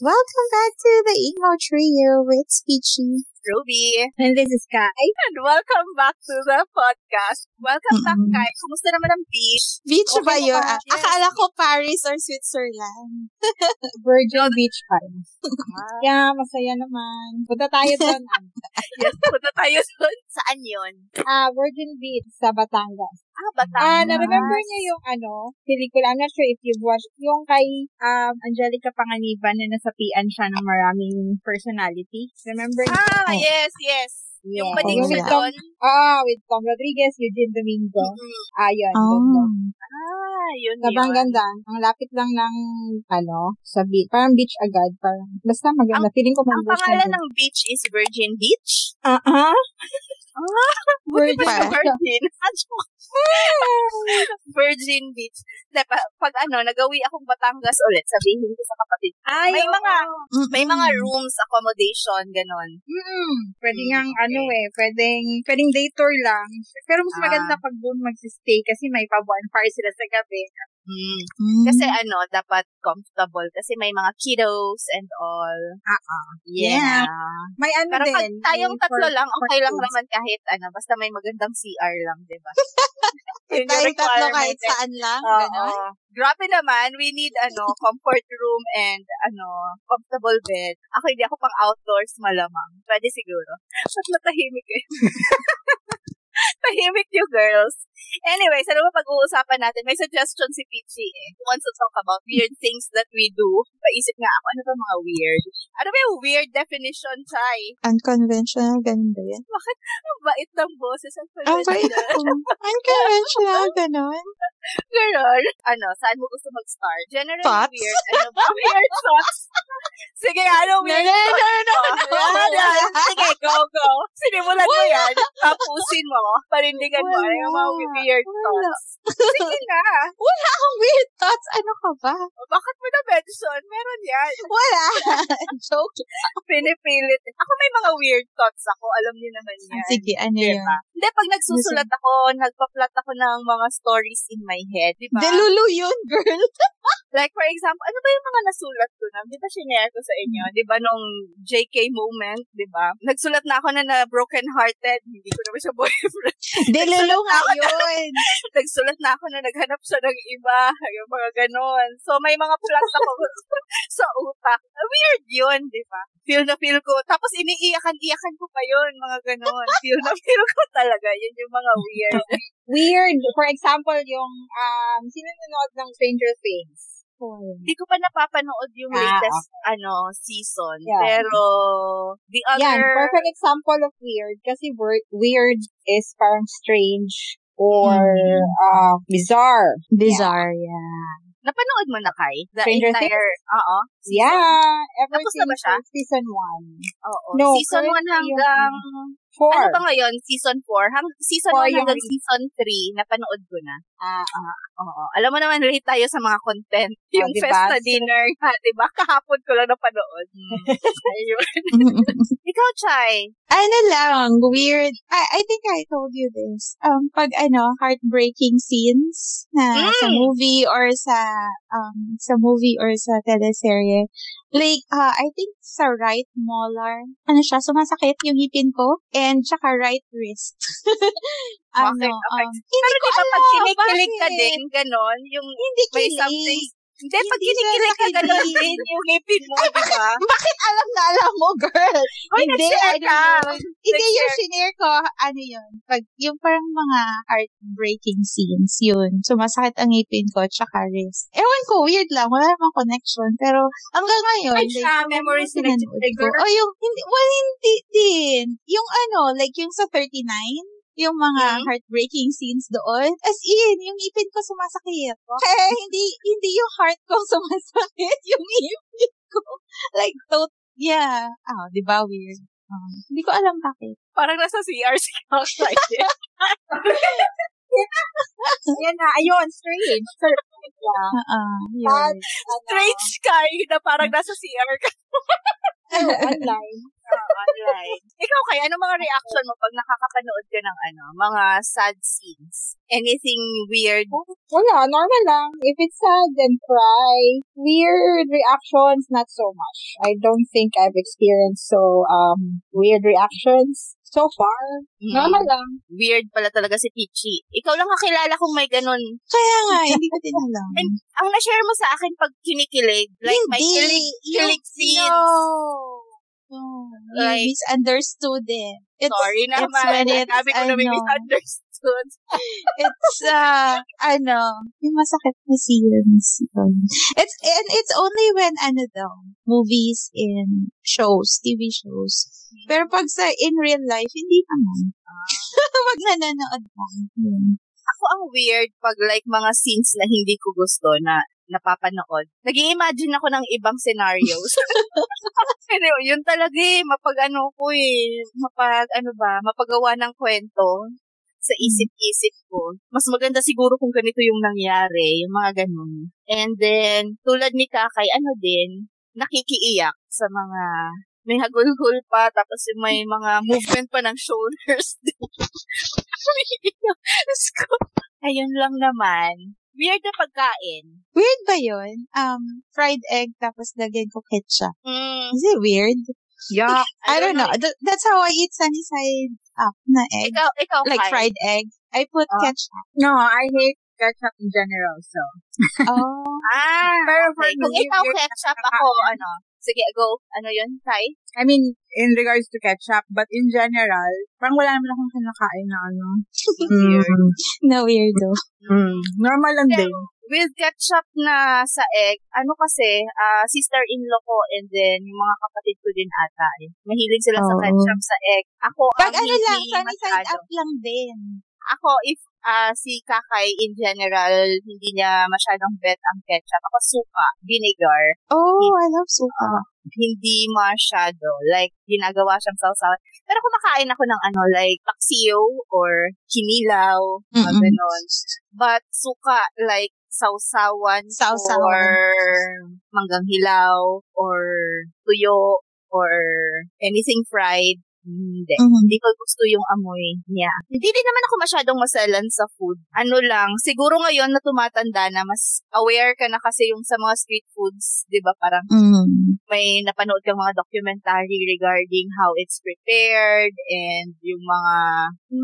Welcome back to the Emo Trio with Speechy. Ruby. And this is Kai. And welcome back to the podcast. Welcome back, Mm-mm. Kai. Kumusta naman ang beach? Beach Okay ba yun? Ah. Akala ko Paris or Switzerland. Virgin Beach Pines. Yeah, masaya naman. Punta tayo doon. yes, punta tayo doon. Saan yun? Ah, Virgin Beach sa Batangas. Ah, Batangas. Ah, na-remember niyo yung ano, pelikula, I'm not sure if you've watched, yung kay um, Angelica Panganiban na nasapian siya ng maraming personality. Remember niyo? Ah, Oh. yes, yes. Yung Yes. bading Oh, sa yeah. doon. Ah, with Tom Rodriguez, Eugene Domingo. Mm. Ah, yun. Oh. doon. Ah, yun Sobrang yun. ganda. Ang lapit lang ng, ano, sa beach. Parang beach agad. Parang, basta maganda. Feeling ko Ang mag-beach pangalan ng beach is Virgin Beach? Ah, ah. Virgin. pa Virgin. Virgin Beach. Di, pa, pag ano, nagawi akong Batangas ulit, sabihin ko sa kapatid. Ay, May oo. mga- Mm-mm. May mga rooms, accommodation, ganon. Mm, pwede Mm, ngang okay. ano eh, pwedeng, pwedeng day tour lang. Pero mas Ah. maganda pag doon magsistay kasi may pa-bonfire sila sa gabi. Mm. Mm. Kasi ano, dapat comfortable. Kasi may mga kiddos and all. Ah, Yeah. May ano Pero pag din. tayong may tatlo for- lang, for okay lang kids. naman kahit ano. Basta may magandang CR lang, di ba? Tayong tatlo kahit eh. saan lang. Oo. Ganon. Grabe naman, we need ano, comfort room and ano, comfortable bed. Ako hindi ako pang outdoors malamang. Pwede siguro. Ba't matahimik eh? Tahimik you girls. Anyway, sa naman pag-uusapan natin, may suggestion si Peachy eh. Who wants to talk about weird things that we do. Paisip nga ako, ano ba mga weird? Ano ba yung weird definition, Chai? Unconventional, ganun ba yan? Ang bait ng boses. Ang Ang bait conventional. ko. Ganon. Girl. Ano, saan mo gusto mag-start? Generally Thoughts? weird. Ano ba? Weird thoughts. Sige, ano No, weird no, no, no, mo? no. Yan. Sige, go, go. Sinimulan mo yan. Tapusin mo. Parindigan mo. Ano yung mga weird thoughts? Sige na. Wala akong weird thoughts. Ano ka ba? Bakit mo na-mention? Meron yan. Wala. Joke. Pinipilit. Ako may mga weird thoughts ako. Alam niyo naman yan. Sige, ano yun? Diba? Hindi, pag nagsusulat ako, nagpa-plot ako ng mga stories in my head. Diba? Delulu yun, girl. Like, for example, ano ba yung mga nasulat ko na? Di ba sinare ko sa inyo? Di ba nung JK moment, di ba? Nagsulat na ako na na broken-hearted. Hindi ko naman siya boyfriend. Delulu nga yun. Nagsulat na ako na naghanap siya ng iba. Yung mga ganon. So, may mga plot ako sa utak. Weird yun, di ba? Feel na feel ko. Tapos, iniiyakan-iyakan ko pa yun, mga ganon. Feel na feel ko talaga. Yun yung mga weird. Weird. For example, yung, um, sino nanood ng Stranger Things? Hindi ko pa napapanood yung Ah, latest ano season. Yeah. Pero, the other... Yan, perfect example of weird. Kasi word, weird is parang strange or Mhm. uh, bizarre. Bizarre, yeah. Napanood mo na, Kai? The Stranger entire, oo. season? Yeah, ever Tapos na ba since siya? season 1. Oo. No, season 1 currently hanggang, 4. ano ba ngayon? Season 4? Hang, season Four 1 yung hanggang season 3, napanood ko na. Ah, ah. Oo. Alam mo naman, late tayo sa mga content. Yung diba? festa dinner, ha, diba? Kahapon ko lang napanood. Ayun. Ikaw, Chai. ano lang, weird. I, I think I told you this. Um, pag ano, heartbreaking scenes na sa Mm. movie or sa, um, sa movie or sa teleserye. Like, uh, I think sa right molar, ano siya, sumasakit yung ngipin ko, and tsaka right wrist. ano, Bakit? Okay. um, hindi Pero ko di ba alam, pag kinikilig ka din, ganon, yung Hindi may kilig. something. Hindi, pag kinikilig ka, sakit din yung ngipin mo, di ba? Bakit alam na alam mo, girl? Hoy, Hindi, ano ka. Hindi, yung shinare ko, ano yun, pag, yung parang mga heartbreaking scenes, yun. Sumasakit ang ngipin ko, tsaka wrist. Ewan ko, weird lang, wala namang connection. Pero, hanggang ngayon, Ay, siya, memories na nag-trigger. Oh, yung, hindi, well, hindi din. Yung ano, like yung sa 39, yung mga Mhm. heartbreaking scenes doon. As in, yung ngipin ko sumasakit. Kaya hindi, hindi yung heart ko sumasakit, yung ngipin ko. Like, tot, yeah. Ah, di ba, weird. Um, hindi ko alam bakit. Parang nasa CR si Kakay. Yan na, ayun, strange. Strange lang. Ah, ah, yun. ano, Strange Kai na parang nasa CR ka. oh, online. Oo, online. Ikaw kay, ano mga reaction mo pag nakakapanood ka ng ano, mga sad scenes? Anything weird? Wala, normal lang. If it's sad, then cry. Weird reactions, not so much. I don't think I've experienced so um weird reactions so far. Mm. Normal lang. Weird pala talaga si Peachy. Ikaw lang kakilala kung may ganun. Kaya nga, hindi ko din alam. And ang na-share mo sa akin pag kinikilig, like Hindi. kilig, kilig Yung- scenes. No. You Like- misunderstood it. It's, Sorry it's naman. when it's, Sabi ko na may ano, misunderstood. it's, uh, ano, yung masakit na scenes. It's, and it's only when, ano daw, movies in shows, TV shows. Pero pag sa in real life, hindi naman. Wag na nanood lang. Yun. Ako ang weird pag like mga scenes na hindi ko gusto na napapanood. nag imagine ako ng ibang scenarios. Pero yun talaga eh, mapag ano ko eh, mapag ano ba, mapagawa ng kwento sa isip-isip ko. Mas maganda siguro kung ganito yung nangyari, yung mga ganun. And then, tulad ni Kakay, ano din, nakikiiyak sa mga may hagulgul pa, tapos may mga movement pa ng shoulders. Ayun lang naman. Weird na pagkain. Weird ba yun? Um, fried egg tapos lagyan ko ketchup. Mm, Is it weird? Yeah. I, don't know. Th- that's how I eat sunny side up na egg. Ikaw, ikaw, like Kai. fried egg. I put Ah. ketchup. No, I hate ketchup in general, so. Oh. Ah, Pero for okay. Kung me, ikaw weird ketchup, ako, ano, sige, go. Ano yun, Kai? I mean, in regards to ketchup, but in general, parang wala naman akong kinakain na ano. Weird. No weirdo. Mm. Normal lang Pero, din. With ketchup na sa egg, ano kasi, ah, sister-in-law ko and then yung mga kapatid ko din ata eh. Mahilig sila sa Oo. ketchup sa egg. Ako, Pag ano lang, sunny side masyado. up lang din. Ako, if ah, si Kakay in general, hindi niya masyadong bet ang ketchup. Ako, suka, vinegar, Oh, I love suka. hindi masyado. Like, ginagawa siyang sausawan. Pero kumakain ako ng ano, like, paksiyo or kinilaw, mga Mm-mm. ganon. But, suka, like, sausawan Sausawan. or manggang hilaw or tuyo or anything fried. Hindi. Mhm. Hindi ko gusto yung amoy niya. Hindi din naman ako masyadong masalan sa food. Ano lang, siguro ngayon na tumatanda na, mas aware ka na kasi yung sa mga street foods, di ba? Parang Mm. may napanood kang mga documentary regarding how it's prepared and yung mga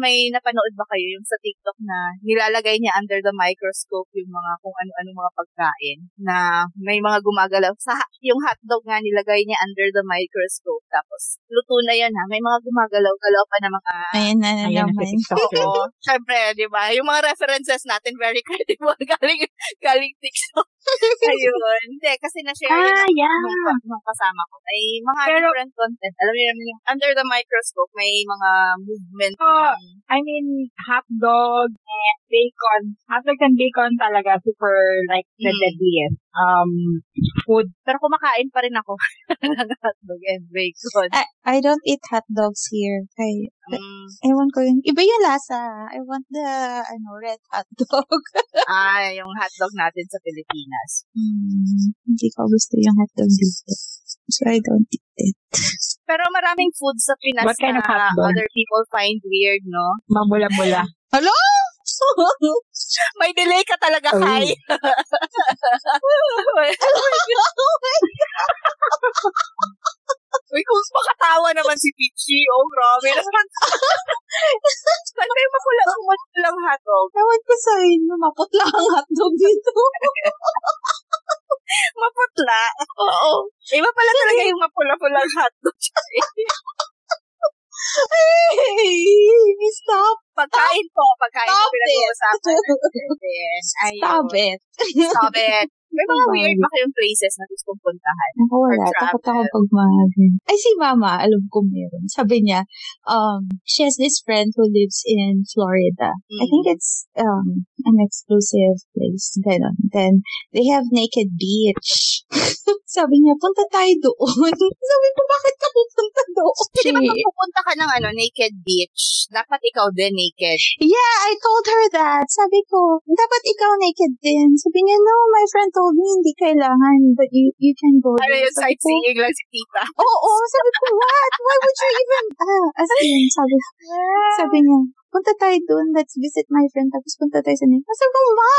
may napanood ba kayo yung sa TikTok na nilalagay niya under the microscope yung mga kung ano-ano mga pagkain na may mga gumagalaw sa yung hotdog nga nilagay niya under the microscope tapos luto na yan ha may mga gumagalaw-galaw pa na mga Ayan na na Ayan naman. Oo. Siyempre, di ba? Yung mga references natin, very credible. Galing, galing TikTok. Ayun. Hindi, kasi na-share yun Ah, yeah. nung, nung kasama ko. May mga Pero- different content. Alam niyo naman yung under the microscope, may mga movement Oh. ng I mean, hot dog and bacon. Hot dog and bacon talaga super like the Mm. deadliest um food. Pero kumakain pa rin ako ng hotdog and bacon. I, I don't eat hot dogs here. Kay, Mm. ewan ko yung, iba yung lasa. I want the, ano, red hot dog. Ah, yung hotdog natin sa Pilipinas. Mm, hindi ko gusto yung hot dog dito. So I don't eat it. Pero maraming food sa Pinas What kind na of hotdog? other people find weird, no? Mamula-mula. Hello? May delay ka talaga, Oh. Kai. Uy, kung makatawa naman si Peachy. Oh, grabe naman. Saan kayo mapula mapulang hotdog? Ewan ko sa inyo, maputla ang hotdog dito. Maputla. Oo. Iba pala talaga yung mapula-pulang hotdog. Hey, stop. Pagkain po. Pagkain po Stop pinag-uusapan natin. Ayun. Stop it. Stop it. May mga Stop weird ba kayong places na gustong puntahan? Ako wala. Takot ako pag mag... Ay, si mama, alam ko meron. Sabi niya, um, she has this friend who lives in Florida. I Mm. think it's um an exclusive place. Ganon. Then, they have naked beach. Sabi niya, punta tayo doon. Sabi ko, bakit ka pupunta doon? Di ba pag pupunta ka ng ano, naked beach, dapat ikaw din naked. Yeah, I told her that. Sabi ko, dapat ikaw naked din. Sabi niya, no, my friend told me hindi kailangan, but you you can go. Ano there." yung sightseeing lang si tita? Oo, sabi ko, what? Why would you even, ah, as in, sabi, sabi niya, punta tayo doon, let's visit my friend, tapos punta tayo sa naked. Sabi ko, ma!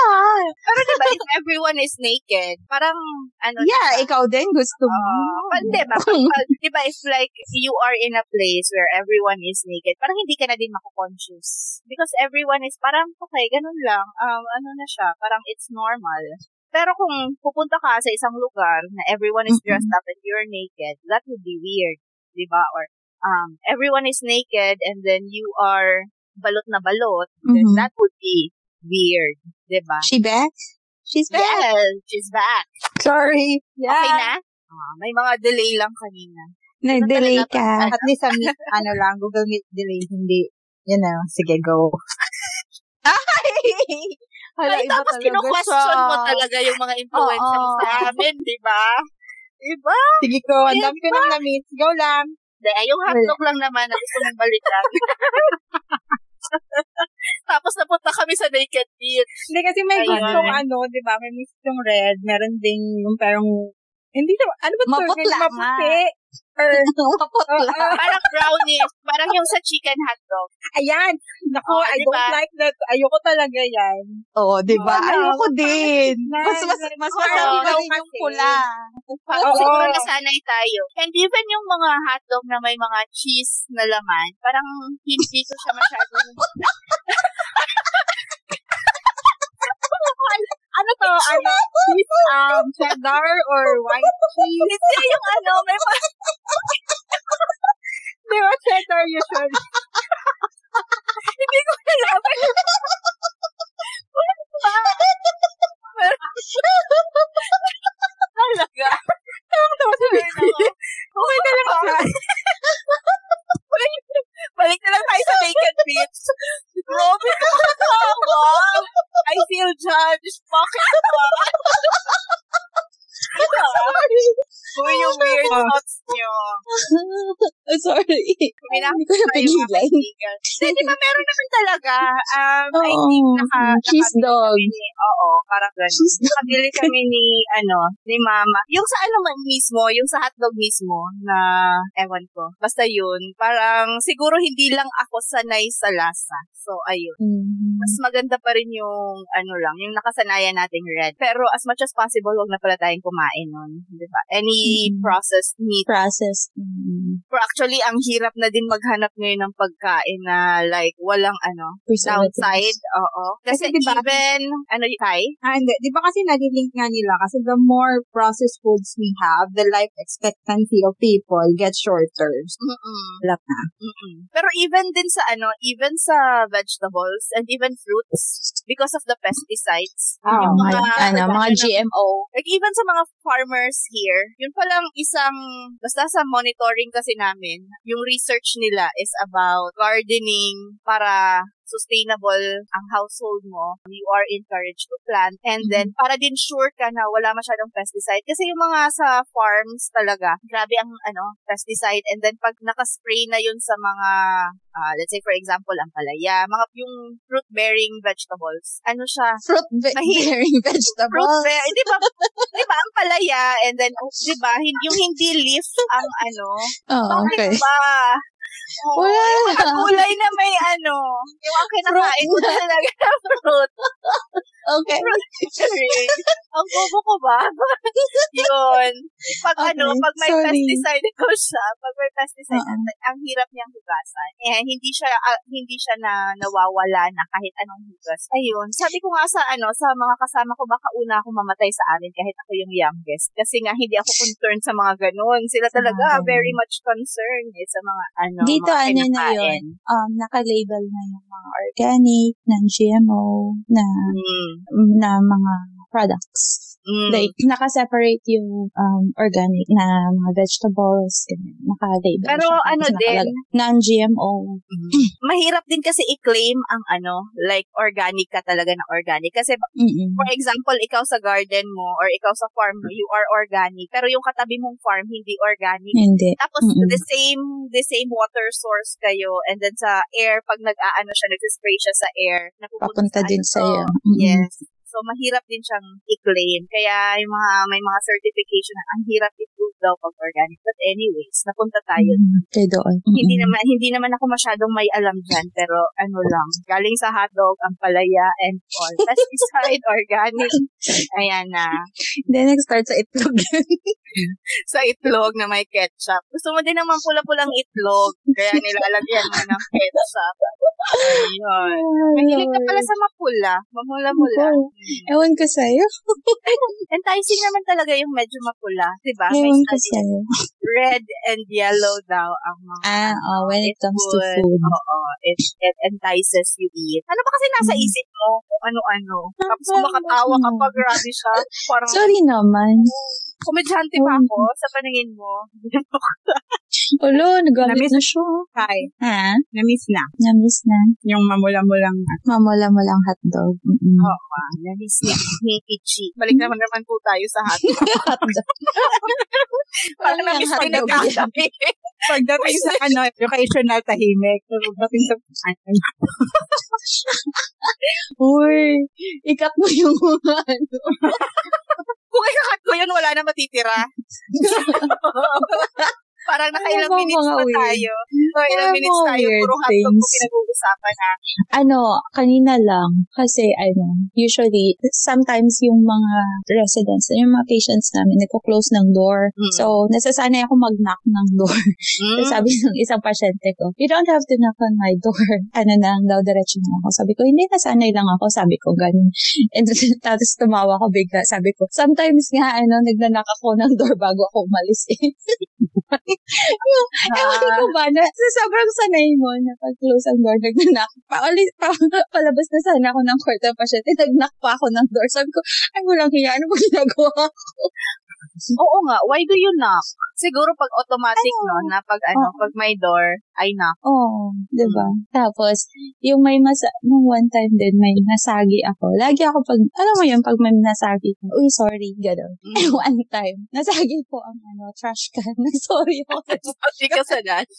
Pero diba, if everyone is naked, parang, ano Yeah, siya? ikaw din gusto mo. Uh, but diba, pag, diba, if like, you are in a place where everyone is naked, parang hindi ka na din mako-conscious. Because everyone is parang, okay, ganun lang, um, ano na siya, parang it's normal. Pero kung pupunta ka sa isang lugar na everyone is dressed up and you're naked, that would be weird, di ba? Or um, everyone is naked and then you are balot na balot, then Mhm. that would be weird, di ba? She back? She's back. Yes, she's back. Sorry. Okay na? Ah, may mga delay lang kanina. Nag-delay Dapat- ka. At least sa meet, ano lang, Google Meet delay, hindi, you know, sige, go. Hala, Ay, tapos kino-question mo talaga yung mga influencer Oo. sa amin, di ba? Diba? Sige, go. Ang dami ko nang na-meet. Go lang. Di, ay, yung hotdog lang naman na gusto mong balikan. tapos napunta kami sa Naked Beach. Hindi kasi may gustong ano, di ba? May gustong red. Meron ding yung parang, hindi na, ano ba ito? Maputla. Maputi. Or, Maputla. Oo. Parang brownies. Parang yung sa chicken hotdog. ayan. Naku, Oh, I di ba? don't like that. Ayoko talaga yan. Oo, di ba? Oo, Ayoko pangit din. Mas, mas, mas Oo, masarap rin kasi. yung pula. Oo. siguro nasanay tayo. And even yung mga hotdog na may mga cheese na laman, parang hindi ko siya masyado. Ano to? Ano? Cheese, um, cheddar or white cheese? Hindi yung ano, may mga Di ba cheddar usually? hindi ko alam. Talaga. Okay na lang siya. Balik na lang tayo sa naked beach. Grabe ka. I feel judged. Bakit ba? Sorry. Uy, yung weird thoughts niyo. Sorry. Pinaka- Hindi ko na pigilan. Hindi, di ba meron naman talaga. Um, I Oo. think naka, Cheese nakabili dog. Ni, oo, parang gano'n. Nakabili kami ni, ano, ni mama. Yung sa ano man mismo, yung sa hotdog mismo, na, ewan ko. Basta yun, parang siguro hindi lang ako sanay sa lasa. So, ayun. Mm. Mas maganda pa rin yung, ano lang, yung nakasanayan nating red. Pero as much as possible, wag na pala tayong kumain nun. Di ba? Any Mhm. processed meat Processed. Mm. Pero actually, ang hirap na din maghanap ngayon ng pagkain na like walang ano, downside. Oo. Kasi, Kasi diba- even, ano Thai? Ah, hindi. Di ba kasi nalilink nga nila kasi the more processed foods we have, the life expectancy of people gets shorter. Mm-mm. Na. Mm-mm. Pero even din sa ano, even sa vegetables and even fruits, because of the pesticides, Ah, yung mga, ano, mga GMO. Like even sa mga farmers here, yun palang isang, basta sa monitoring kasi namin, yung research nila is about gardening para sustainable ang household mo, you are encouraged to plant. And then, para din sure ka na wala masyadong pesticide. Kasi yung mga sa farms talaga, grabe ang ano, pesticide. And then, pag nakaspray na yun sa mga, ah, let's say for example, ang palaya, mga yung fruit-bearing vegetables, ano siya, Fruit be- Mahi- bearing fruit vegetables. bear, di ba, di ba, ang palaya, and then, oh, di ba, yung hindi leaf ang ano, Oh, okay. bakit ba? Oh, Wala. gulay na may ano, yung ang kinakain ko talaga na fruit. Okay. Fruit Ang bobo ko ba? Yun. Pag Okay, ano, pag may sorry. pesticide ko siya, pag may pesticide, Oo. ang, ang hirap niyang hugasan. Eh, hindi siya, ah, hindi siya na nawawala na kahit anong hugas. Ayun. Sabi ko nga sa ano, sa mga kasama ko, baka una ako mamatay sa amin kahit ako yung youngest. Kasi nga, hindi ako concerned sa mga ganun. Sila talaga very much concerned eh, sa mga ano, Dito, mga ano na yun? Um, naka-label na yung mga organic, non-GMO, na, Mm. na mga products. Mm. Like, naka-separate yung um, organic na mga vegetables, ganyan. Naka-label Pero siya. ano din, Non-GMO. mahirap din kasi i-claim ang ano, like organic ka talaga na organic. Kasi Mm-mm. for example, ikaw sa garden mo or ikaw sa farm mo, you are organic. Pero yung katabi mong farm, hindi organic. Hindi. Tapos Mm-mm. the same the same water source kayo and then sa air pag nag-aano siya nag-spray siya sa air napupunta Papunta sa din ano sa'yo. to. Mm-mm. Yes. So mahirap din siyang i-claim. Kaya yung mga may mga certification na ang hirap i-prove daw pag organic. But anyways, napunta tayo. Mm, Kaya doon. Hindi Mm-mm. naman hindi naman ako masyadong may alam diyan pero ano lang, galing sa hotdog, ang palaya and all. Pesticide, organic. Ayan na. Then, nag-start sa itlog sa itlog na may ketchup. Gusto mo din naman pula-pulang itlog. Kaya nilalagyan mo ng ketchup. Ayun. Mahilig ka pala sa mapula. Mamula-mula. Mm. Ewan ko sa'yo. Enticing naman talaga yung medyo mapula. Diba? May Ewan ko sa'yo. Red and yellow daw ang mga Ah, oh, when it comes to would- food. Oo. It, it entices you eat. Ano ba kasi nasa Mm. isip mo? Kung ano-ano. Tapos Ah, makatawa ka ano? pa, grabe siya. Parang Sorry naman. komedyante pa ako sa paningin mo. Ulo, nagalit Namiss- na siya. Hi. Ha? Na-miss na. Namiss na. Yung mamula-mulang Mamula mo lang hotdog. Mm-mm. Oo, oh, nanis ni Nikichi. Balik naman naman po tayo sa hotdog. Parang Parang namis hotdog yan. nagkakabi. Pagdating sa ano, educational tahimik. Pagdating sa Uy, ikat mo yung mga ano. Kung ikakat ko yun, wala na matitira. Parang nakailang Ano minutes pa tayo. So, ilang minutes tayo. Puro hotdog po pinag-uusapan natin. Ano, kanina lang. Kasi, ano, usually, sometimes yung mga residents, yung mga patients namin, nagko-close ng door. Mm. So, nasasanay ako mag-knock ng door. Mm. So, sabi ng isang pasyente ko, you don't have to knock on my door. Ano na, daw diretso na ako. Sabi ko, hindi, nasanay lang ako. Sabi ko, ganun. And tapos tumawa ko bigla. Sabi ko, sometimes nga, ano, nagnanak ako ng door bago ako umalis eh. Ewan ko ba, na, sa sobrang sanay mo na pag-close ang door, nagnanak. Paulis, pa, palabas na sana ako ng kwarto ng pasyente, nagnak pa ako ng door. Sabi ko, ay, walang hiya, ano ba ginagawa ko? Oo nga, why do you knock? Siguro pag automatic, no, na pag ano, Oo. pag may door, I knock. Oo, di ba? Tapos, yung may masa, nung one time din, may nasagi ako. Lagi ako pag, alam mo yun, pag may nasagi ko, uy, sorry, gano'n. Mm. one time, nasagi ko ang ano, trash can. sorry ako. Hindi ka sa dash.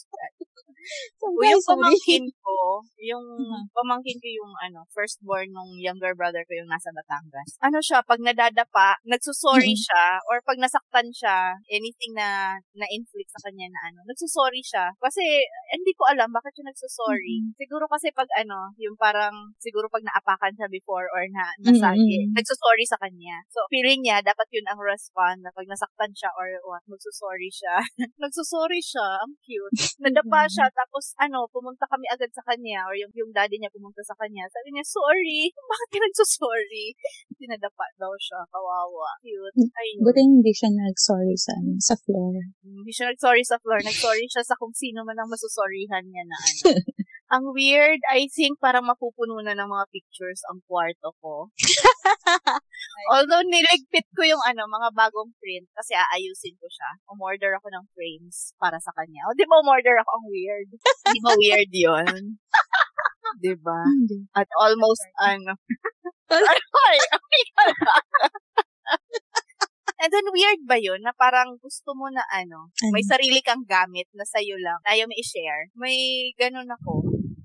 So, O yung pamangkin ko, yung Mhm. pamangkin ko yung ano, firstborn nung younger brother ko yung nasa Batangas. Ano siya, pag nadadapa, nagsusorry Mhm. siya, or pag nasaktan siya, anything na na-inflict sa kanya na ano, nagsusorry siya. Kasi, hindi ko alam bakit siya nagsusorry. Mhm. Siguro kasi pag ano, yung parang, siguro pag naapakan siya before or na nasagi, Mhm. nagsusorry sa kanya. So, feeling niya, dapat yun ang respond na pag nasaktan siya or what, magsusorry siya. nagsusorry siya, ang cute. Nadapa siya, tapos ano, pumunta kami agad sa kanya, or yung, yung daddy niya pumunta sa kanya. Sabi niya, sorry, bakit ka nagsusorry? Tinadapa daw siya, kawawa. Cute. Ayun. Buti hindi siya nag-sorry sa, ano, sa floor. Hindi siya nag-sorry sa floor. Nag-sorry siya sa kung sino man ang masusorryhan niya na ano. ang weird, I think parang mapupuno na ng mga pictures ang kwarto ko. Although niligpit ko yung ano, mga bagong print kasi aayusin ko siya. Umorder ako ng frames para sa kanya. O di ba umorder ako ang weird? Di ba weird yun? di ba? Hindi. At almost ano. Ay. And then weird ba yun na parang gusto mo na ano, may Ano? sarili kang gamit na sa'yo lang, ayaw mo i-share. May ganun ako.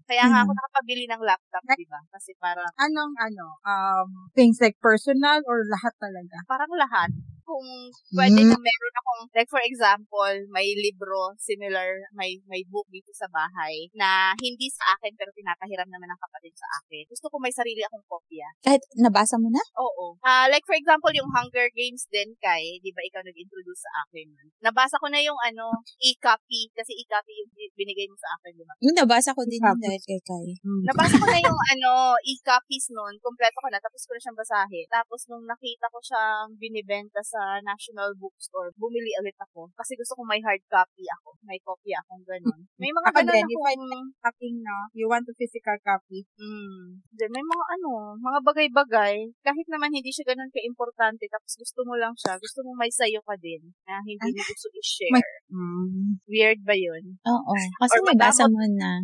Kaya nga ako Mhm. nakapabili ng laptop, di ba? Kasi parang, anong ano, um, things like personal or lahat talaga? parang lahat. Kung pwede Mm. na meron akong, like for example, may libro, similar, may may book dito sa bahay, na hindi sa akin pero pinapahiram naman ng kapatid sa akin. Gusto ko may sarili akong kopya. Kahit nabasa mo na? Oo. Ah, like for example, yung Hunger Games din kay, 'di ba ikaw nag-introduce sa akin. Nabasa ko na yung ano, e-copy kasi e-copy yung binigay mo sa akin, 'di ba? Yung nabasa ko din yun Tapos- dahil kay Kai. Nabasa ko na yung ano, e-copies noon, kompleto ko na tapos ko na siyang basahin. Tapos nung nakita ko siyang binibenta sa sa National Bookstore, bumili ulit ako. Kasi gusto kong may hard copy ako. May copy akong ganun. May mga Ako ganun I akong... copying no, you want a physical copy. Mm, Hindi, may mga ano, mga bagay-bagay. Kahit naman hindi siya ganun ka-importante, tapos gusto mo lang siya, gusto mo may sayo ka din, na hindi mo gusto i-share. Mm. Weird ba yun? Oo. Kasi Or nabasa mo na.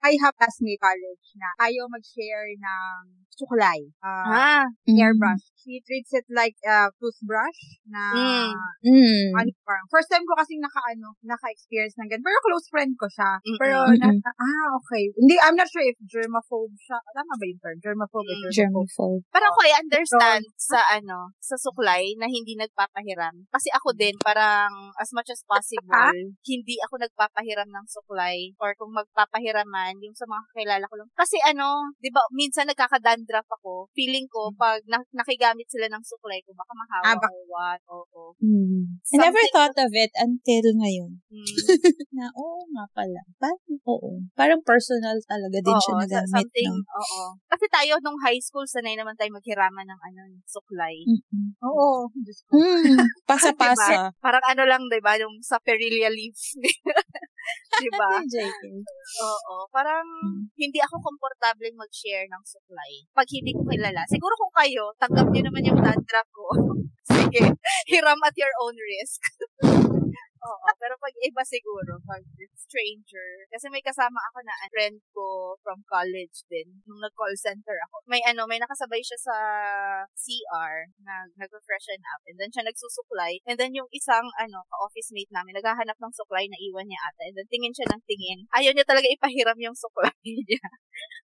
I have classmate college na ayaw mag-share ng suklay. Ah, Uh, airbrush. She treats it like a toothbrush na Mm. Mm. ano parang first time ko kasi naka ano naka-experience ng ganun. Pero close friend ko siya. Mm-mm. Pero na, ah okay. Hindi I'm not sure if germaphobe siya. Tama ba yung term? Germaphobe Mm. germaphobe? Germaphobe. Parang ko I understand sa ano, sa suklay na hindi nagpapahiram. Kasi ako din, parang as much as possible, hindi ako nagpapahiram ng suklay. Or kung magpapahiraman, yung sa mga kakilala ko lang. Kasi ano, di ba, minsan nagkakadandrap ako. Feeling ko, pag na- nakigamit sila ng suklay ko, baka mahawa Ah, bak- what. Oo. Mm. I never thought of it until ngayon. Mm. Na, oo nga pala. Parang, oo. Parang personal talaga din siya Oo, nagamit, something, no? oo. Kasi tayo nung high school, sanay naman tayo maghiraman ng ano, suklay. Mm-mm. Oo. Mm. Pasa-pasa. Parang ano lang, di ba, yung sa Perilia leaves. di ba? JK. Oo. Parang Mm. hindi ako komportable mag-share ng supply. Pag hindi ko kilala. Siguro kung kayo, tanggap nyo naman yung dandruff ko. Sige, hiram at your own risk. Oo, pero pag iba siguro, pag stranger, kasi may kasama ako na friend ko from college din, nung nag-call center ako. May ano, may nakasabay siya sa CR, na nag-freshen up, and then siya nagsusupply, and then yung isang, ano, office mate namin, naghahanap ng supply na iwan niya ata, and then tingin siya ng tingin. Ayaw niya talaga ipahiram yung supply niya.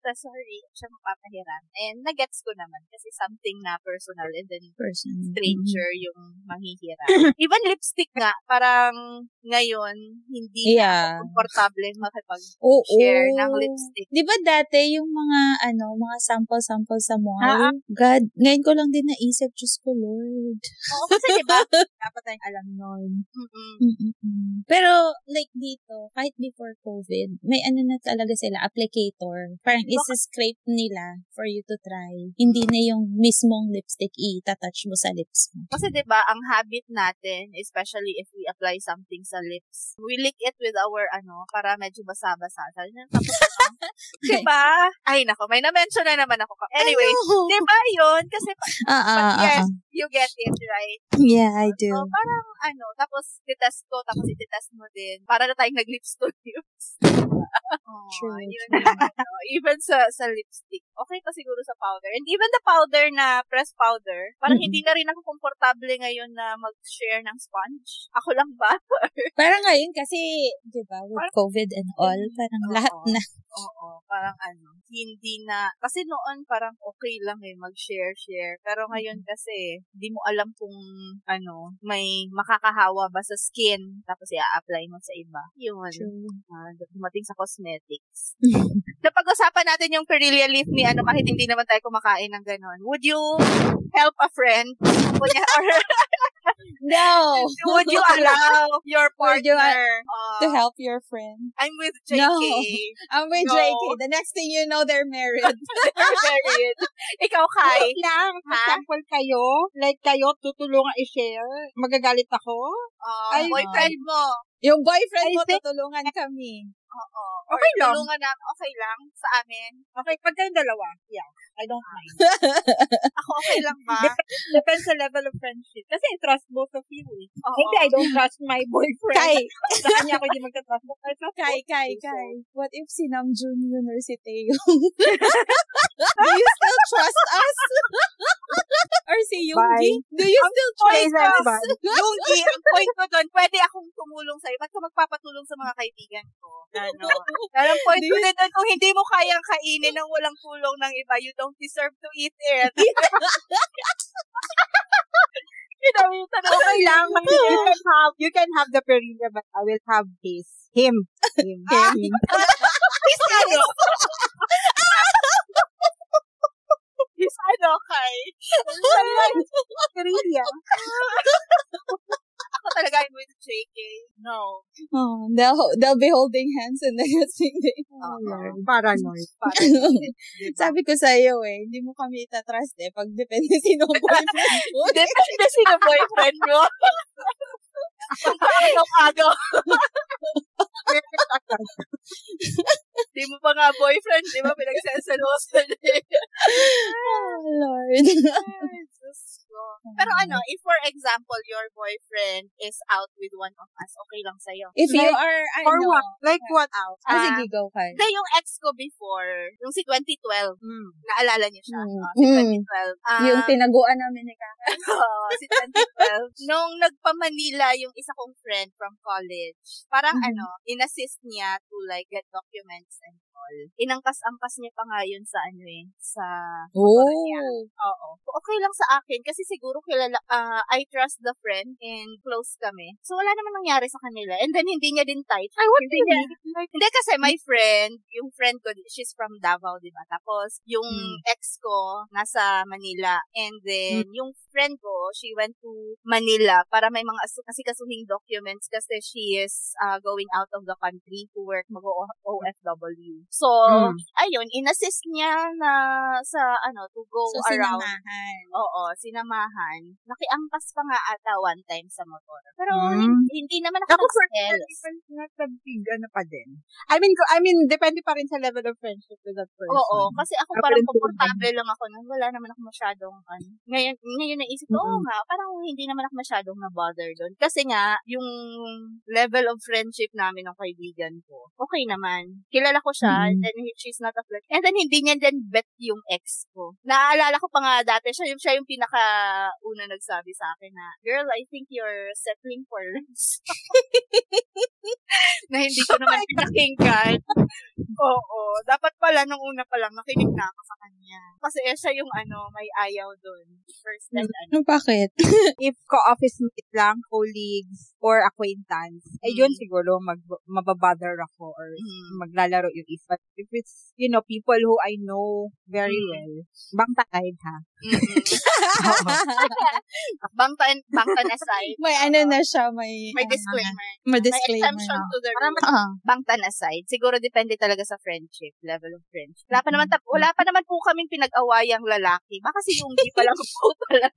so, sorry, siya mapapahiram. And nagets ko naman, kasi something na personal, and then Person. stranger yung manghihiram. Even lipstick nga, parang ngayon, hindi Yeah. na komportable makipag-share ng lipstick. Di ba dati yung mga, ano, mga sample-sample sa mall? Ah, ah. God, ngayon ko lang din naisip, Diyos ko, Lord. Oo, kasi diba? Dapat tayong alam nun. Mm-mm. Mm-mm. Pero, like dito, kahit before COVID, may ano na talaga sila, applicator. Parang isa-scrape nila for you to try. Hindi na yung mismong lipstick i-touch mo sa lips mo. Kasi 'di ba ang habit natin, especially if we apply something sa lips, we lick it with our ano, para medyo basa-basa. Sabi niya, Tapos, ano, 'di ba? Ay nako, may na-mention na naman ako. Anyway, 'di ba 'yun? Kasi pa- Ah, ah, ah, yes, ah. you get it, right? Yeah, I do. So, parang ano, tapos titest ko, tapos ititest mo din. Para na tayong nag-lips to lips. oh, True, yun yung ano, even sa sa lipstick. Okay pa siguro sa powder. And even the powder na press powder, parang Mm-mm. hindi na rin ako komportable ngayon na mag-share ng sponge. Ako lang ba? Parang ngayon kasi, di ba, with Parang- COVID and all, parang Oo. lahat na. Oo, parang ano, hindi na, kasi noon parang okay lang eh, mag-share-share. Pero ngayon kasi, hindi mo alam kung, ano, may makakahawa ba sa skin, tapos i-apply mo sa iba. Yun. True. Ah, dumating sa cosmetics. Napag-usapan natin yung Perilia leaf ni ano, kahit hindi naman tayo kumakain ng ganon. Would you help a friend? Or No! would you allow your partner? to uh, help your friend. I'm with JK. No. I'm with No. JK. The next thing you know, they're married. They're married. Ikaw, Kai. Wait lang. For Ha? example, kayo, like kayo, tutulungan i-share. Magagalit ako. Uh, Ay, boyfriend mo. yung boyfriend I mo, think- tutulungan kami. Oo. Okay lang. tulungan na, okay lang sa amin. Okay, pag kayong dalawa, yeah, I don't mind. Ako okay lang ba? Depends sa level of friendship. Kasi I trust both of you eh. Hindi, I don't trust my boyfriend. Kai, Sa kanya ako hindi magtatrust. But I trust Kai, Kai, so- Kai. What if si Namjoon yun or si Taeyong? Do you still trust us? or si Yoongi? Do you still trust us? Yung ang point ko doon, pwede akong tumulong sa'yo. Ba't ka magpapatulong sa mga kaibigan ko? Ano? Pero ang point ko doon, kung hindi mo kayang kainin ng walang tulong ng iba, you don't deserve to eat it. you know, yung tanong. Okay lang. You can have, you can have the Perilla, but I will have his. Him. Him. Him. Is ano? Is ano, Kai? Perilla. Ako talaga I'm with JK. No. Oh, they'll, they'll be holding hands and then sing the Oh, Lord. Paranoid. Sabi ko sa iyo eh, hindi mo kami itatrust eh. Pag depende sino boyfriend mo. Depende sino boyfriend mo. Agaw-agaw. Di mo pa nga boyfriend, di ba? Pinagsasalusan eh. oh, Lord. Ay, Diyos ko. Pero ano, if for example, your boyfriend is out with one of us, okay lang sa'yo. If you Like, are, I Or know. what? Like what out? Ah, Ah, sige, go ka. Hindi, yung ex ko before, yung si 2012, Mm. naalala niyo siya? Mm. Oh, si Mm. 2012. Ah, yung tinaguan namin ni Kaka. Oo, si 2012. Nung nagpa-Manila yung isa kong friend from college, parang Mhm. ano, inassist niya to like get documents and all. Inangkas-angkas niya pa nga yun sa ano eh, sa niya. Oo. Okay lang sa akin kasi siguro kilala, ah, I trust the friend and close kami. So wala naman nangyari sa kanila. And then hindi niya din tight. Ay, what Hindi niya? Like, hindi kasi my friend, yung friend ko, she's from Davao, di ba? Tapos, yung Mm. ex ko, nasa Manila. And then, yung friend ko, she went to Manila para may mga asu- kasikasuhing documents kasi she is uh, going out of the country to work, mag-OFW. So, Mm. ayun, inassist niya na sa, ano, to go So, around. sinamahan. Oo, sinamahan. Nakiangkas pa nga ata one time sa motor. Pero, Mm. hindi naman ako Ako big ano pa din. I mean, I mean, depende pa rin sa level of friendship with that person. Oo, kasi ako parang komportable lang ako nun. Wala naman ako masyadong, ano. Ngayon, ngayon naisip ko, oo Mm. nga, parang hindi naman ako masyadong na-bother doon. Kasi nga, yung level of friendship namin ng kaibigan ko, okay naman. Kilala ko siya, and Mm. then she's not a flirt. And then hindi niya din bet yung ex ko. Naaalala ko pa nga dati, siya yung, siya yung pinaka-una nagsabi sa akin na, girl, I think you're settling for less. na hindi ko naman pinakinggan. Oo. Dapat pala, nung una pa lang, nakinig na ako sa kanya. Kasi eh, siya yung ano, may ayaw doon. First and ano. Ano, bakit? If ka-office mate lang, colleagues, or acquaintance, eh yun Mm. siguro mag, mababother ako or Mm. maglalaro yung if. But if it's, you know, people who I know very Mm. well, bang taide ha? Mm-mm. bangtan, bangtan aside. may ano na siya, may... May ah, disclaimer. may May disclaimer. exemption to the rule. Ah. Bangtan aside. Siguro depende talaga sa friendship, level of friendship. Wala pa naman, Mm-hmm. ta- wala pa naman po kaming pinag-awayang lalaki. Baka si yung di pa lang po talaga.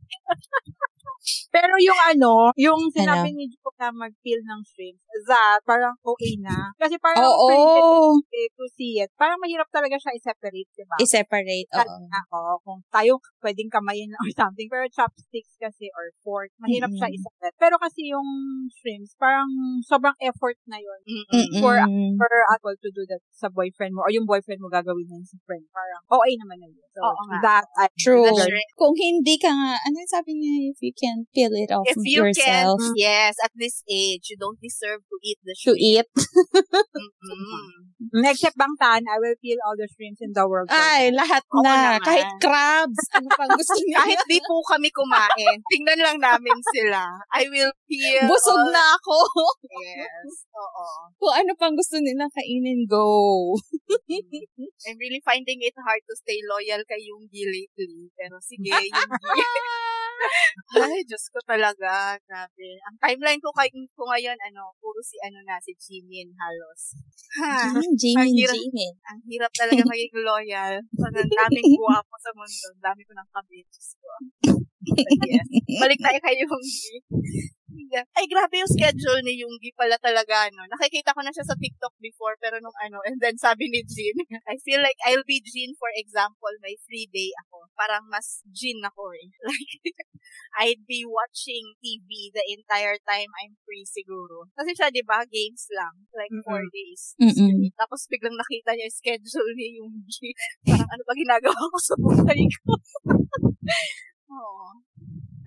Pero yung ano, yung sinabi ni Joe na mag-feel ng streams, that parang okay na. Kasi parang Oo. friendship eh, to see it. Parang mahirap talaga siya i-separate, di ba? I-separate, oo. Ako, kung tayo pwedeng kamayin or something, pero chopsticks kasi or fork, mahirap siya Mm-mm. i-separate. Pero kasi yung shrimps, parang sobrang effort na yun Mm-mm. for for Apple to do that sa boyfriend mo or yung boyfriend mo gagawin yan sa friend. Parang okay naman na yun. So, Oo nga. that, I, True. That's that- right. Kung hindi ka nga, ano sabi niya, if you can peel it off If you yourself can, yes, at this age, you don't deserve to eat the to shrimp. eat. Mm-mm. Except Bangtan, I will peel all the shrimps in the world. Ay, lahat Oo na. naman. Kahit crabs. Ano pang gusto niya? Kahit di po kami kumain, tingnan lang namin sila. I will feel Busog all- na ako. Yes. Oo. Kung ano pang gusto nila kainin, go. I'm really finding it hard to stay loyal kay Yunggi lately. Pero sige, Yunggi. Ay, Diyos ko talaga. Grabe. Ang timeline ko, kay, ko ngayon, ano, puro si, ano na, si Jimin halos. Ha, Mm, Jimin, hirap. Jimin. ang hirap talaga maging loyal. Ang daming guwapo sa mundo. Ang dami ko ng kabit. Diyos ko. yes. Balik tayo kay Yunggi. Ay, grabe yung schedule ni Yunggi pala talaga, no? Nakikita ko na siya sa TikTok before, pero nung ano, and then sabi ni Jean, I feel like I'll be Jean, for example, may free day ako. Parang mas Jean ako eh. Like, I'd be watching TV the entire time I'm free siguro. Kasi siya, di ba, games lang. Like, four Mm-mm. days. Mm-mm. Tapos biglang nakita niya yung schedule ni Yunggi. Parang ano ba ginagawa ko sa buhay ko? Oo.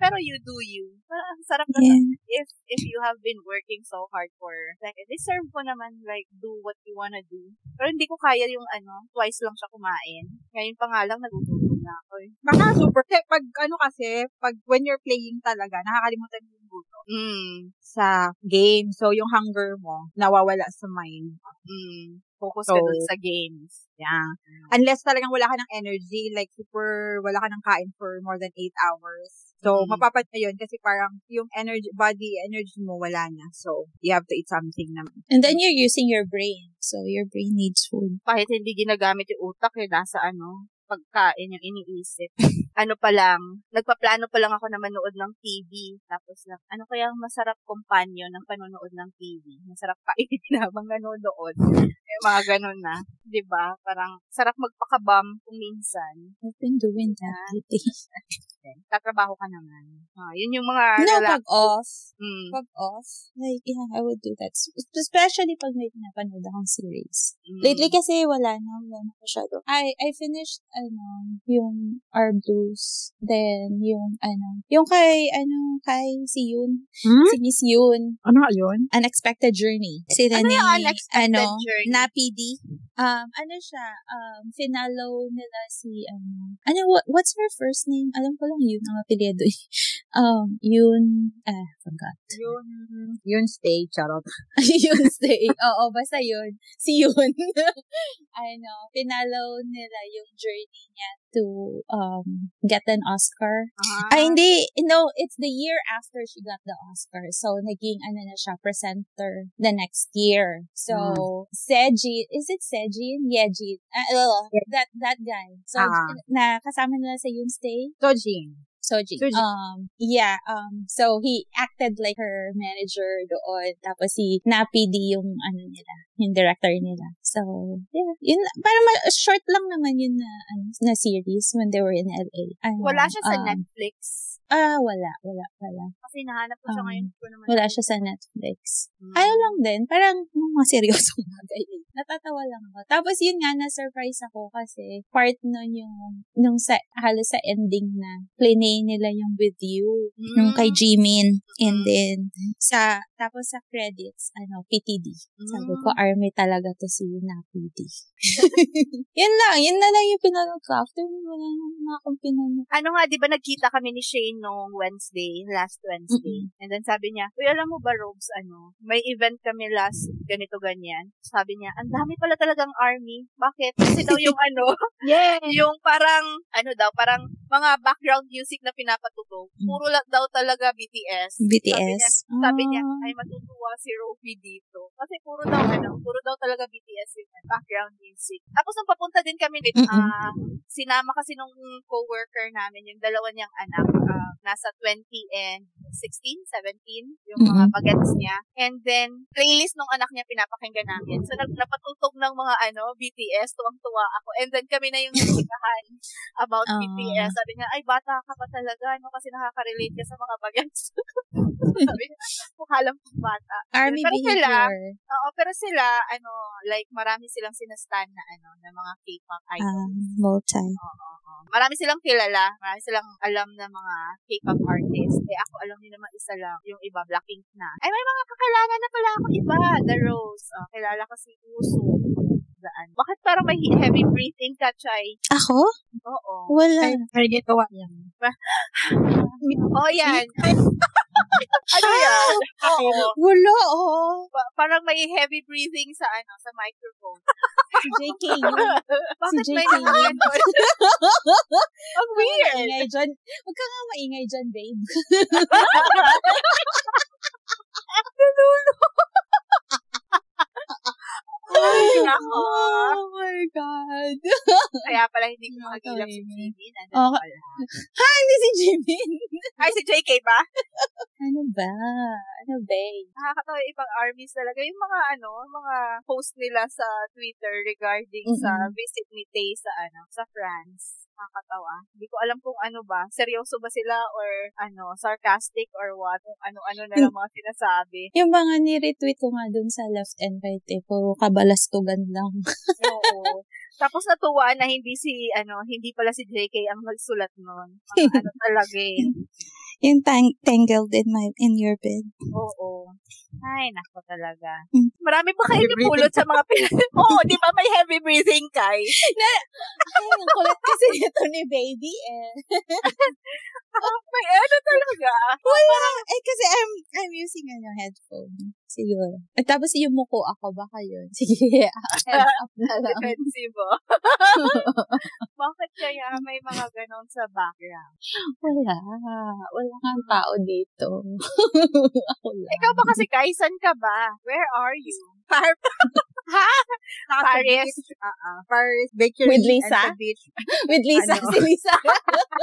Pero you do you. Parang ang sarap na Yeah. if if you have been working so hard for like deserve mo naman like do what you wanna do. Pero hindi ko kaya yung ano, twice lang siya kumain. Ngayon pa nga lang nagugutom na ako eh. Baka super. Kasi pag ano kasi, pag when you're playing talaga, nakakalimutan mo yung gutom Mm. sa game. So, yung hunger mo, nawawala sa mind. Mm. Focus So, ka dun sa games. Yeah. Unless talagang wala ka ng energy, like super, wala ka ng kain for more than 8 hours. So, Mm. mapapad na yun kasi parang yung energy, body energy mo wala na. So, you have to eat something naman. And then you're using your brain. So your brain needs food. kahit hindi ginagamit yung utak, eh, nasa ano, pagkain yung iniisip. ano pa lang, nagpaplano pa lang ako na manood ng TV. Tapos lang, ano kaya ang masarap kompanyo ng panonood ng TV? Masarap kainin habang nanonood. Eh, mga ganun na. 'di ba Parang sarap magpakabam kung minsan. I've been doing that lately. Tatrabaho ka naman. Ah, yun yung mga no, relax- pag off. Mm, Pag off. Like, yeah, I would do that. Especially pag may pinapanood akong series. mm. Lately kasi wala na, wala na masyado. I, I finished, ano, yung Our Blues. Then, yung, ano, yung kay, ano, kay si Yoon. Hmm? Si Miss Yoon. Ano yun? Unexpected Journey. Sila Ano ni, yung Unexpected ano, Journey? na PD. Um, ano siya, um, finalo nila si, ano, ano, what, what's her first name? Alam ko lang yun, ang apelyido. um, yun, ah, forgot. Yun, yun stay, charot. yun stay. Oo, basta yun. Si yun. ano, pinalo nila yung journey niya to um get an Oscar. Ah, Ay, hindi. No, it's the year after she got the Oscar. So, naging, ano na siya, presenter the next year. So, Seji, is it Sejin? Yejin. Uh, that, that guy. So, Ah. na kasama nila sa Yun Stay. Soji. Soji. Um, yeah, um, so he acted like her manager doon. Tapos si Napidi yung ano nila, yung director nila. So, yeah, yun, parang ma- short lang naman yun na, ano, na series when they were in LA. Ano, wala siya sa um, Netflix. Ah, wala, wala, wala. Kasi nahanap ko siya um, ngayon. ko naman Wala siya sa Netflix. Mm. Ano lang din, parang mga seryosong bagay. Natatawa lang ako. Tapos yun nga, na-surprise ako kasi part nun yung, nung sa, halos sa ending na, plinay nila yung With You, Mm. nung kay Jimin. And Mm. then, sa, tapos sa credits, ano, PTD. Sabi ko, Mm. army talaga to si na PD. yun lang, yun na lang yung pinanood ko. After, wala na akong pinanood. ano nga, di ba nagkita kami ni Shane nung Wednesday, last Wednesday. And then sabi niya, Uy, alam mo ba, Robes, ano, may event kami last ganito ganyan. Sabi niya, ang dami pala talagang army. Bakit? Kasi daw yung ano, Yeah! yung parang, ano daw, parang mga background music na pinapatugog. Puro lang daw talaga BTS. Sabi niya, BTS. sabi niya, Ah. ay matutuwa si Roby dito. Kasi puro daw, ano, puro daw talaga BTS yung background music. Tapos nung papunta din kami dito, Mm-mm. ah, sinama kasi nung co-worker namin, yung dalawa niyang anak, ah, nasa 20 and 16, 17, yung mga Mm-mm. bagets niya. And then, playlist nung anak niya pinapakinggan namin. So, nag, napatutog ng mga, ano, BTS, tuwang-tuwa ako. And then, kami na yung nagsikahan about Ah. BTS. Sabi niya, ay, bata ka pa talaga, no? Kasi nakaka-relate ka sa mga bagets. Sabi niya, mukha lang pong bata. Army Pero sila, behavior. Oo, pero sila, ano, like, marami silang sinastan na, ano, na mga K-pop idols. Um, multi. Oo. Marami silang kilala, marami silang alam na mga K-pop artists. Eh, ako alam niyo naman isa lang, yung iba, Blackpink na. Ay, may mga kakilala na pala ako iba, The Rose. Oh, kilala ko si Uso. Daan. Bakit parang may heavy breathing ka, Chay? Ako? Oo. Wala. Ay, ginawa yan. Oh, yan. ano yan? Oo. Wala, oh. Pa- parang may heavy breathing sa, ano, sa microphone. Si JK yun. Bakit may JK nangyayari doon? Ang weird. Maingay dyan. Huwag ka nga maingay dyan, babe. Ay, nako. Oh my God. Kaya pala hindi ko makagilap si. Jimin. Ano Okay. pala? Ha, hindi si Jimin. Ay, si JK ba? Ano ba? Ano, babe? Nakakatawa yung ibang armies talaga. Yung mga ano, mga post nila sa Twitter regarding sa Mm-mm. visit ni Tay sa ano, sa France. Nakakatawa. Hindi ko alam kung ano ba. Seryoso ba sila or ano, sarcastic or what. Kung ano-ano na lang mga sinasabi. Yung mga ni-retweet ko nga dun sa left and right eh, puro kabalastugan lang. Oo. Tapos natuwa na hindi si, ano, hindi pala si JK ang nagsulat nun. Mga ano talaga eh. Yung tang- tangled in my in your bed. Oo. Ay, nako talaga. Mm. Marami pa kayo napulot sa mga pin... Oo, di ba may heavy breathing, Kai? Ay, ang kulit kasi nito ni baby eh. May ano talaga. Wala. Eh, kasi I'm, I'm using ano, headphone. Siguro. At tapos yung muko ako, baka yun. Sige, heads up na lang. Defensive. oh. Bakit kaya may mga ganon sa background? Wala. Wala nga ang tao dito. ako lang. Ikaw ba kasi, saan ka ba? Where are you? Par- Ha? Paris. Uh-uh. Paris Bakery With Lisa? beach. With Lisa, Ano? si Lisa.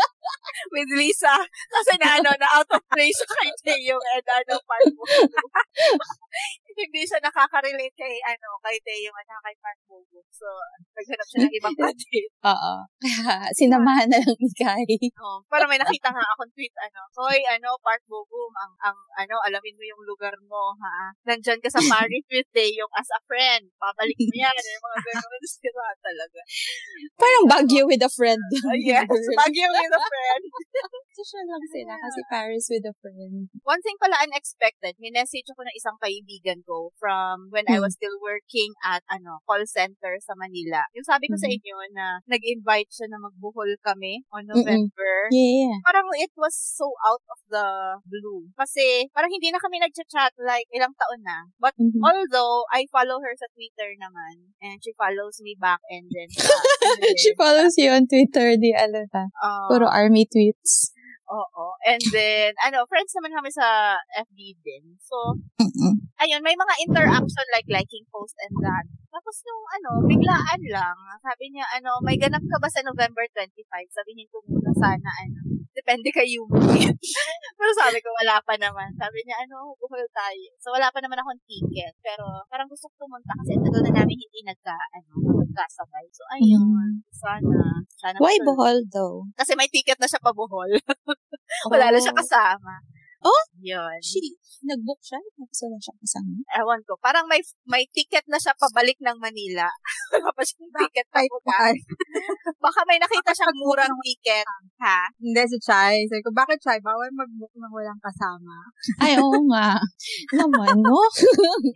With Lisa. Kasi na, ano, na out of place siya kay Teo and ano, part mo. Hindi siya nakaka-relate kay, ano, kay Teo at kay Park Bogo. So, naghanap siya ng ibang project. Oo. Kaya, sinamahan na lang ni Kai. Oh, para may nakita nga akong tweet, ano, Hoy, ano, Park Bogum, ang, ang, ano, alamin mo yung lugar mo, ha? Nandyan ka sa Paris with Teo as a friend. Babalik mo yan. Yung mga ganun, sira talaga. Parang Baguio with a friend. Uh, yes, Baguio with a friend. Social lang sila kasi Paris with a friend. One thing pala unexpected, minessage ako ng isang kaibigan ko from when I Hmm. was still working at ano call center sa Manila. Yung sabi ko sa Mhm. inyo na nag-invite siya na magbuhol kami on Mm-mm. November. Yeah. Parang it was so out of the blue. Kasi parang hindi na kami nag-chat like ilang taon na. But Mhm. although I follow her sa Twitter naman and she follows me back and then sa She follows you on Twitter, di alam ka. uh, Puro army tweets. Oo. And then, ano, friends naman kami sa FB din. So, Mm-mm. ayun, may mga interaction like liking post and that. Tapos nung ano, biglaan lang, sabi niya, ano, may ganap ka ba sa November 25? Sabihin ko muna sana, ano, depende kay Yumi. pero sabi ko, wala pa naman. Sabi niya, ano, buhol tayo. So, wala pa naman akong ticket. Pero, parang gusto ko pumunta kasi tagal na namin hindi nagka, ano, nagkasabay. So, ayun, sana. Sana Why. Bohol though? Kasi may ticket na siya pa Bohol. Wala na siya kasama. Oh? Yun. She, nag-book siya? Tapos wala siya kasama? Ewan ko. Parang may may ticket na siya pabalik ng Manila. Wala pa siyang ticket pa Type punta. ka. Baka may nakita siyang murang ticket. Ha? Hindi, si Chai. Sabi ko, bakit Chai? Bawal mag-book ng walang kasama. Ay, oo nga. Naman, no?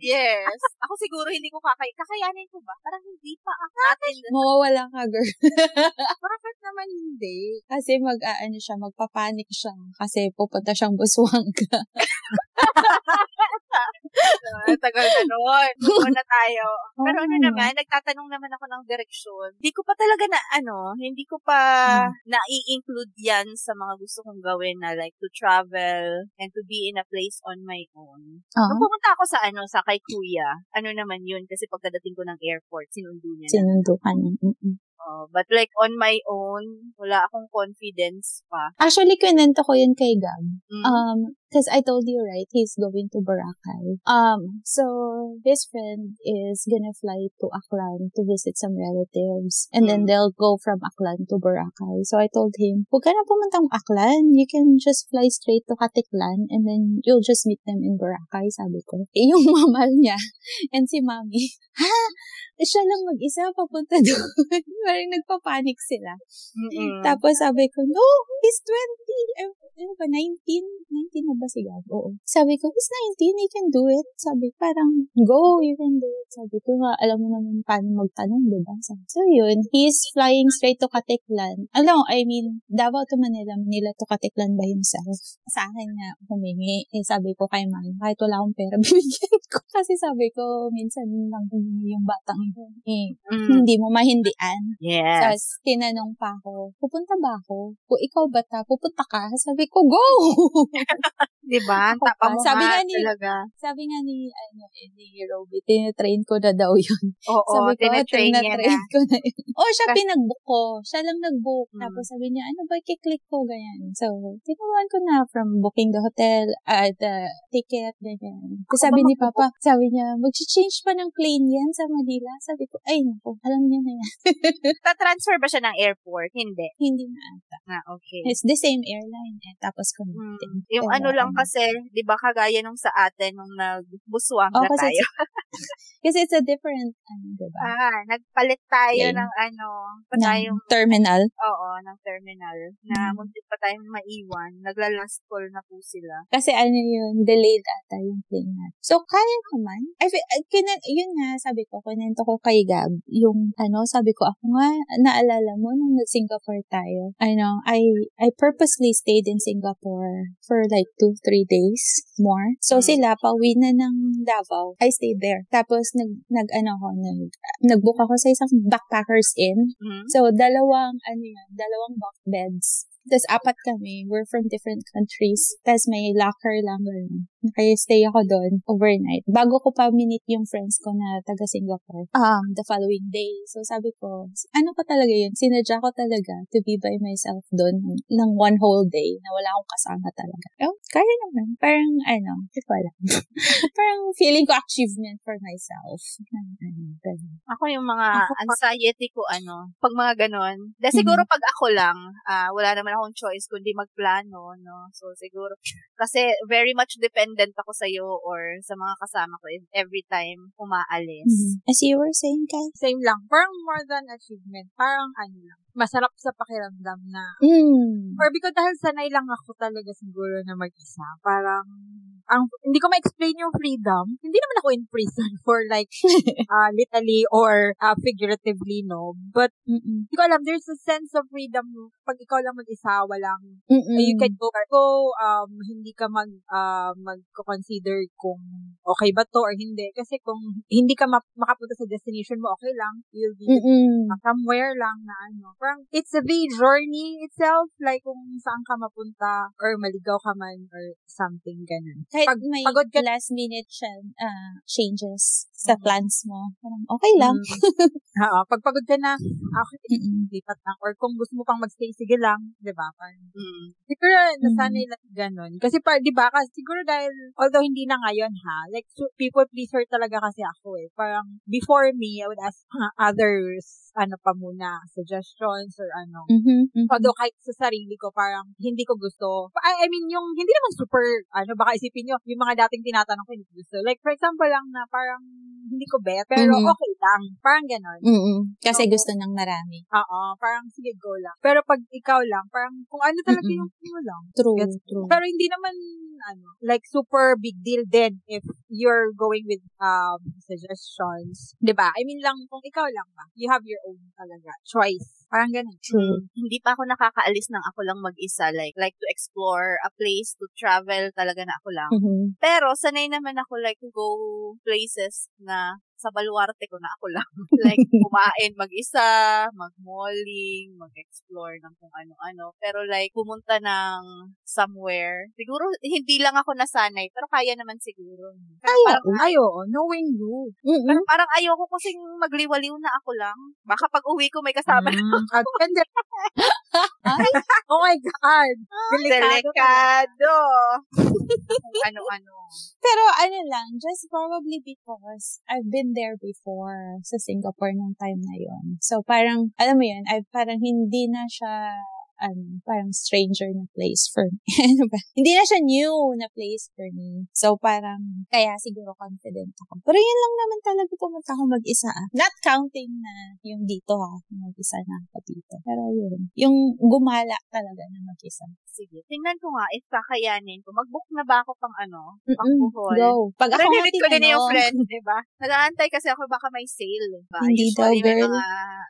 Yes. Ako siguro hindi ko kakay... Kakayanin ko ba? Parang hindi pa ako natin. Mawawala ka, girl. Bakit naman hindi? Kasi mag-aano siya, magpapanik siya. Kasi pupunta siyang manga Uh, tagal na noon. Doon na tayo. Pero ano naman, nagtatanong naman ako ng direksyon. Hindi ko pa talaga na, ano, hindi ko pa na-i-include yan sa mga gusto kong gawin na like to travel and to be in a place on my own. Nung Oo. pumunta ako sa ano, sa kay kuya, ano naman yun, kasi pagkadating ko ng airport, sinundo niya. Sinundo ka niya. Mm-mm. Oh, but like on my own, wala akong confidence pa. Actually, kwento ko yun kay Gab. Mm. Um, because I told you, right, he's going to Boracay. Um, so his friend is gonna fly to Aklan to visit some relatives. And then Mm. they'll go from Aklan to Boracay. So I told him, huwag ka na pumuntang Aklan. You can just fly straight to Katiklan and then you'll just meet them in Boracay, sabi ko. Eh, yung mama niya and si mami, ha? Siya lang mag-isa papunta doon. Parang nagpapanik sila. Mm-mm. Tapos sabi ko, no, he's 20. Eh, ano ba, 19? 19 na ba si Gab? Oo. Sabi ko, he's 19, he can do it. Sabi, parang, go, you can do it. Sabi ko nga, alam mo naman paano magtanong, di ba? Sabi, so yun, he's flying straight to Katiklan. Mo, I mean, Davao to Manila, Manila to Katiklan by himself. Sa akin nga, humingi. Eh, sabi ko kay mami, kahit wala akong pera, bibigyan ko. Kasi sabi ko, minsan lang humingi yung batang yun. Eh, Mm. hindi mo mahindian. Yes. Tapos, tinanong pa ako, pupunta ba ako? Kung ikaw ba ta, pupunta ka? Sabi ko, go! Diba? Tapa pa. mo Sabi nga nga ni- talaga. Sabi nga ni, ano, eh, ni Roby, tinitrain ko na daw yun. Oo, sabi ko, oh, tinatrain niya na. ko na yun. Oh, siya Kasi- pinag-book ko. Siya lang nag-book. Mm. Tapos sabi niya, ano ba, kiklik ko, ganyan. So, tinawan ko na from booking the hotel, uh, the ticket, ganyan. Tapos sabi ni Papa, sabi niya, mag-change pa ng plane yan sa Manila. Sabi ko, ay, naku, alam niya na yan. Ta-transfer ba siya ng airport? Hindi. Hindi na ata. Na, okay. It's the same airline eh. Tapos Mm. connecting. Yung Kaya, ano lang ano, kasi, di ba kagaya nung sa atin nung nagbuswanga Oh, kasi tayo. Kasi it's a different, ano, diba? Ah, nagpalit tayo Lane. ng ano, pa ng tayong, terminal. oo, ng terminal, na Mm. muntik pa tayong maiwan. Nagla-last call na po sila. Kasi ano yun, delayed ata yung plane natin. So, kaya naman. I feel, uh, kina, yun nga, sabi ko, kinento ko kay Gab, yung, ano, sabi ko, ako nga, naalala mo, nung nag-Singapore tayo, ano, I, I purposely stayed in Singapore for like two, three days more. So, Mm. sila, pauwi na ng Davao. I stayed there. Tapos, nag, nag, ano ko, nag, nag-book ako sa isang backpackers inn. Mhm. So, dalawang, ano yan, dalawang bunk beds. Tapos, apat kami. We're from different countries. Tapos, may locker lang. ganun. Kaya stay ako doon overnight. Bago ko pa minit yung friends ko na taga Singapore. Um, the following day. So, sabi ko, ano ko talaga yun? Sinadya ko talaga to be by myself doon ng one whole day na wala akong kasama talaga. Oh, kaya naman. Parang, ano, hindi ko alam. Parang feeling ko achievement for myself. Ano, ganun. Ako yung mga Ako anxiety ko, ano, pag mga ganon. Dahil siguro Mhm. pag ako lang, ah, wala naman akong choice kundi magplano, no? So, siguro, kasi very much dependent ako sa'yo or sa mga kasama ko every time umaalis. Mhm. As you were saying, Kai? Same lang. Parang more than achievement. Parang ano lang. Masarap sa pakiramdam na Mm. Or because dahil sanay lang ako talaga siguro na mag-isa. Parang, ang, hindi ko ma-explain yung freedom. Hindi naman ako in prison for like, uh, literally or uh, figuratively, no? But, Mm-mm. hindi ko alam, there's a sense of freedom pag ikaw lang mag-isa, walang, Mm-mm. you can go, go um, hindi ka mag, uh, mag-consider kung okay ba to or hindi. Kasi kung hindi ka ma- makapunta sa destination mo, okay lang. You'll be Mm-mm. somewhere lang na ano. Parang it's the journey itself, like kung saan ka mapunta or maligaw ka man or something ganun. Kahit Pag- may pagod ka- last minute siya, ah, changes sa Mhm. plans mo. Parang okay lang. Mm. Oo, pag pagod ka na, okay, Mm-mm. lipat lang. Or kung gusto mo pang magstay, sige lang. Di ba? Parang, Mm. siguro nasanay lang ganun. Kasi pa, di ba, kasi siguro dahil, although hindi na ngayon ha, like, so, people pleaser talaga kasi ako eh. Parang, before me, I would ask others, ano pa muna, suggestions or ano. Mhm, mhm. Although kahit sa sarili ko, parang hindi ko gusto. I, I mean, yung hindi naman super, ano, baka isipin nyo, yung mga dating tinatanong ko, hindi ko gusto. Like, for example lang na parang hindi ko bet, pero Mhm. okay lang. Parang ganon. Mm-mm. Kasi Oo. gusto ng marami. Oo, parang sige, go lang. Pero pag ikaw lang, parang kung ano talaga Mm-mm. yung mo lang. True, Gets- true. Pero hindi naman, ano, like super big deal din if you're going with um suggestions. 'Di ba I mean lang, kung ikaw lang ba, you have your own talaga choice. Parang ganun. True. Hindi pa ako nakakaalis ng ako lang mag-isa. Like, like to explore a place, to travel talaga na ako lang. Mhm. Pero, sanay naman ako like to go places na sa baluarte ko na ako lang. like, kumain mag-isa, mag-malling, mag-explore ng kung ano-ano. Pero like, pumunta ng somewhere. Siguro, hindi lang ako nasanay, pero kaya naman siguro. Pero Kaya, parang, Ay, oo, knowing you. Mm-mm. pero parang ayoko kasing magliwaliw na ako lang. Baka pag uwi ko may kasama na Mm, ah, depende. Ay, oh my God. Delikado. delikado. Ano-ano. Pero ano lang, just probably because I've been there before sa Singapore nung time na yon. So parang, alam mo yun, I, parang hindi na siya ano, parang stranger na place for me. ano ba? Hindi na siya new na place for me. So, parang, kaya siguro confident ako. Pero yun lang naman talaga pumunta ako mag-isa ah. Not counting na yung dito ha. Mag-isa na ako dito. Pero yun. Yung gumala talaga na mag-isa. Sige. Tingnan ko nga if kakayanin ko. Mag-book na ba ako pang ano? Pang buhol? Go. Pag ako Narinig ko din yung friend, di ba? Nag-aantay kasi ako baka may sale. Diba? Hindi daw, Usually may girl. mga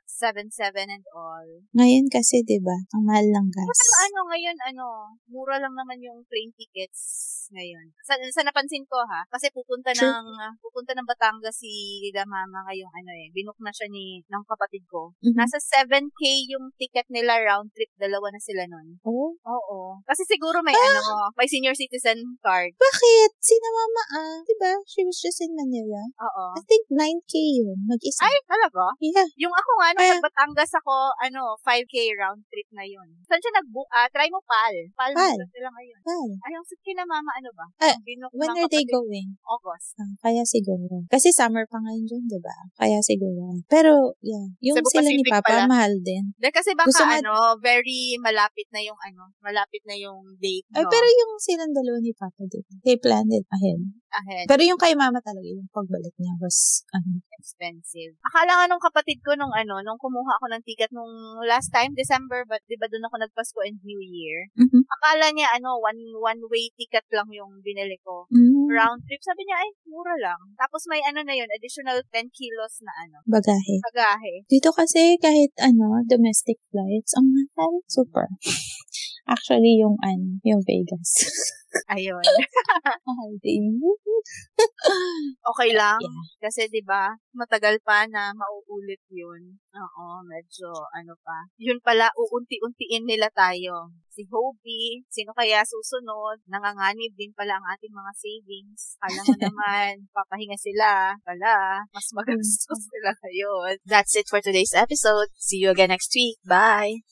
7-7 and all. Ngayon kasi, di ba, ang mahal ng gas. Pero ano, ngayon, ano, mura lang naman yung plane tickets ngayon. Sa, sa napansin ko ha, kasi pupunta True. ng pupunta ng Batangas si Lila Mama ngayong ano eh, binook na siya ni ng kapatid ko. Mhm. Nasa 7k yung ticket nila round trip, dalawa na sila nun. Oh, Oo. Kasi siguro may ano, may senior citizen card. bakit? Sina mama ah. Di ba? She was just in Manila. Oo. I think 9K yun. Mag-isa. Ay, talaga? yeah. Yung ako nga, nung Kaya- nag-Batangas ako, ano, 5k round trip na yun. Ngayon. Saan siya nag-book? Ah, try mo pal. Pal, Pal. sila ngayon. Ay, Ay, yung kina mama, ano ba? Ah, Ang binok when are they going? August. Ah, kaya siguro. Kasi summer pa ngayon dyan, di ba? Kaya siguro. Pero, yeah. Yung Cebu sila ni Pacific Papa, pala. mahal din. Dahil kasi baka Gusto ano, very malapit na yung ano, malapit na yung date, Ay, no? pero yung silang dalawa ni Papa, di ba? They planned it ahead. Ahead. Pero yung kay Mama talaga, yung pagbalik niya was, ano, expensive. Akala nga nung kapatid ko nung ano, nung kumuha ako ng ticket nung last time, December, but di ba doon ako nagpasko and New Year? mhm. Akala niya ano, one one way ticket lang yung binili ko. Mm, Round trip. Sabi niya, ay, mura lang. Tapos may ano na yun, additional 10 kilos na ano, bagahe. pagahe. Dito kasi kahit ano, domestic flights, ang mahal. Super. Actually, yung ano, yung Vegas. Ayun. Okay lang. Yeah. Kasi 'di ba, matagal pa na mauulit 'yun. Oo, medyo ano pa. 'Yun pala uunti-untiin nila tayo. Si Hobie, sino kaya susunod? Nanganganib din pala ang ating mga savings. Kala mo naman, papahinga sila. Pala, mas magastos sila ngayon. That's it for today's episode. See you again next week. Bye!